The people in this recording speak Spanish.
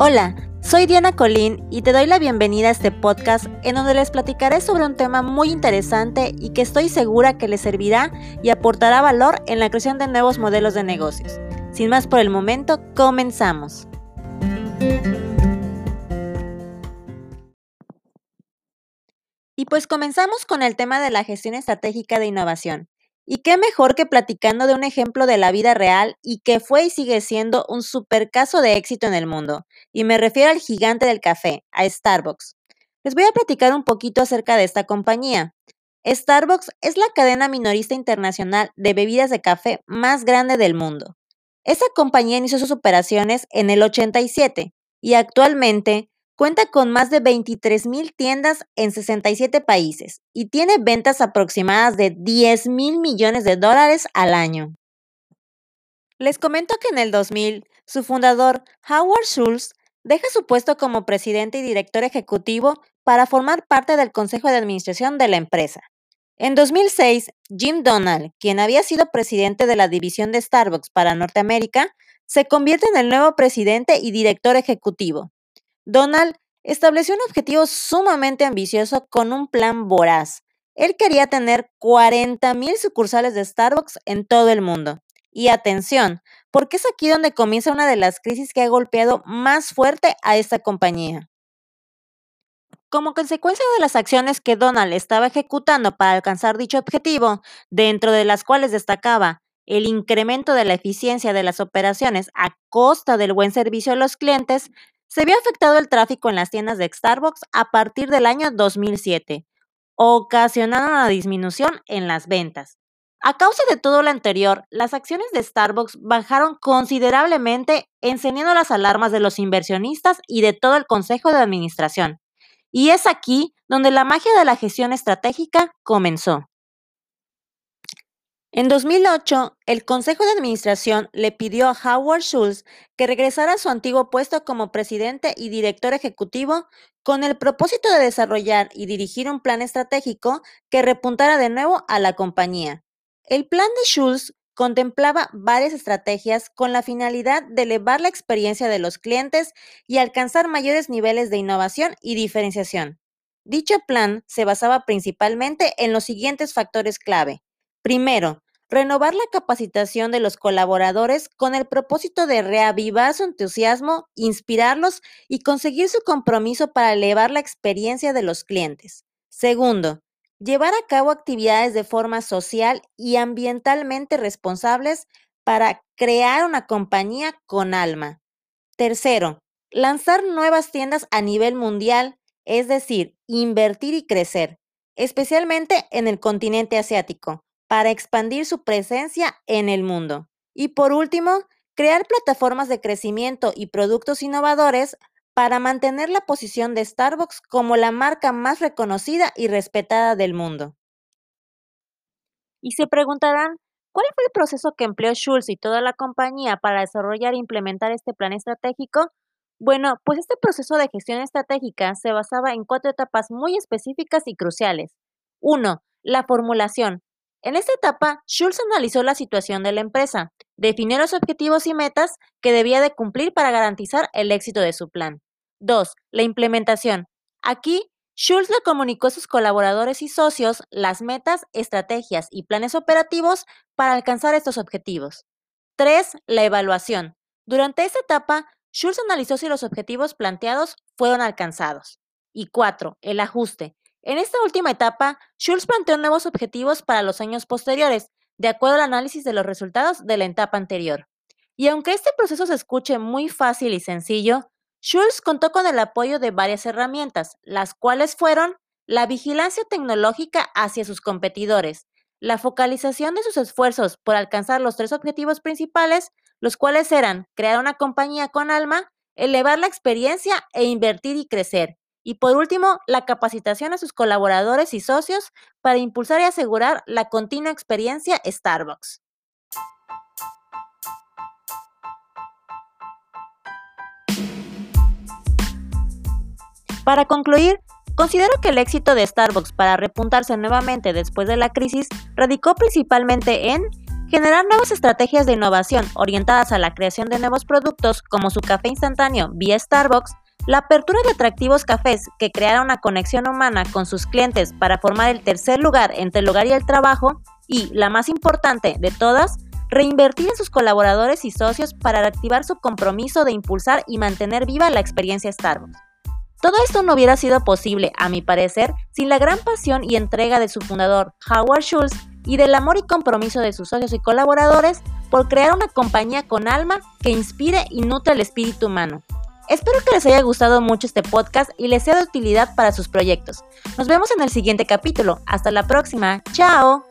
Hola, soy Diana Colín y te doy la bienvenida a este podcast en donde les platicaré sobre un tema muy interesante y que estoy segura que les servirá y aportará valor en la creación de nuevos modelos de negocios. Sin más por el momento, comenzamos. Y pues comenzamos con el tema de la gestión estratégica de innovación. Y qué mejor que platicando de un ejemplo de la vida real y que fue y sigue siendo un super caso de éxito en el mundo. Y me refiero al gigante del café, a Starbucks. Les voy a platicar un poquito acerca de esta compañía. Starbucks es la cadena minorista internacional de bebidas de café más grande del mundo. Esta compañía inició sus operaciones en el 87 y actualmente Cuenta con más de 23 tiendas en 67 países y tiene ventas aproximadas de 10 mil millones de dólares al año. Les comento que en el 2000, su fundador, Howard Schultz, deja su puesto como presidente y director ejecutivo para formar parte del consejo de administración de la empresa. En 2006, Jim Donald, quien había sido presidente de la división de Starbucks para Norteamérica, se convierte en el nuevo presidente y director ejecutivo. Donald estableció un objetivo sumamente ambicioso con un plan voraz. Él quería tener 40.000 sucursales de Starbucks en todo el mundo. Y atención, porque es aquí donde comienza una de las crisis que ha golpeado más fuerte a esta compañía. Como consecuencia de las acciones que Donald estaba ejecutando para alcanzar dicho objetivo, dentro de las cuales destacaba el incremento de la eficiencia de las operaciones a costa del buen servicio a los clientes, se vio afectado el tráfico en las tiendas de Starbucks a partir del año 2007, ocasionando una disminución en las ventas. A causa de todo lo anterior, las acciones de Starbucks bajaron considerablemente, encendiendo las alarmas de los inversionistas y de todo el Consejo de Administración. Y es aquí donde la magia de la gestión estratégica comenzó. En 2008, el Consejo de Administración le pidió a Howard Schultz que regresara a su antiguo puesto como presidente y director ejecutivo con el propósito de desarrollar y dirigir un plan estratégico que repuntara de nuevo a la compañía. El plan de Schultz contemplaba varias estrategias con la finalidad de elevar la experiencia de los clientes y alcanzar mayores niveles de innovación y diferenciación. Dicho plan se basaba principalmente en los siguientes factores clave. Primero, renovar la capacitación de los colaboradores con el propósito de reavivar su entusiasmo, inspirarlos y conseguir su compromiso para elevar la experiencia de los clientes. Segundo, llevar a cabo actividades de forma social y ambientalmente responsables para crear una compañía con alma. Tercero, lanzar nuevas tiendas a nivel mundial, es decir, invertir y crecer, especialmente en el continente asiático para expandir su presencia en el mundo. Y por último, crear plataformas de crecimiento y productos innovadores para mantener la posición de Starbucks como la marca más reconocida y respetada del mundo. Y se preguntarán, ¿cuál fue el proceso que empleó Schultz y toda la compañía para desarrollar e implementar este plan estratégico? Bueno, pues este proceso de gestión estratégica se basaba en cuatro etapas muy específicas y cruciales. Uno, La formulación, en esta etapa, Schultz analizó la situación de la empresa, definió los objetivos y metas que debía de cumplir para garantizar el éxito de su plan. 2. La implementación. Aquí, Schultz le comunicó a sus colaboradores y socios las metas, estrategias y planes operativos para alcanzar estos objetivos. 3. La evaluación. Durante esta etapa, Schultz analizó si los objetivos planteados fueron alcanzados. Y 4. El ajuste. En esta última etapa, Schultz planteó nuevos objetivos para los años posteriores, de acuerdo al análisis de los resultados de la etapa anterior. Y aunque este proceso se escuche muy fácil y sencillo, Schultz contó con el apoyo de varias herramientas, las cuales fueron la vigilancia tecnológica hacia sus competidores, la focalización de sus esfuerzos por alcanzar los tres objetivos principales, los cuales eran crear una compañía con alma, elevar la experiencia e invertir y crecer, y por último, la capacitación a sus colaboradores y socios para impulsar y asegurar la continua experiencia Starbucks. Para concluir, considero que el éxito de Starbucks para repuntarse nuevamente después de la crisis radicó principalmente en generar nuevas estrategias de innovación orientadas a la creación de nuevos productos como su café instantáneo vía Starbucks, la apertura de atractivos cafés que creara una conexión humana con sus clientes para formar el tercer lugar entre el hogar y el trabajo, y, la más importante de todas, reinvertir en sus colaboradores y socios para reactivar su compromiso de impulsar y mantener viva la experiencia Starbucks. Todo esto no hubiera sido posible, a mi parecer, sin la gran pasión y entrega de su fundador, Howard Schultz, y del amor y compromiso de sus socios y colaboradores por crear una compañía con alma que inspire y nutre el espíritu humano. Espero que les haya gustado mucho este podcast y les sea de utilidad para sus proyectos. Nos vemos en el siguiente capítulo. Hasta la próxima. Chao.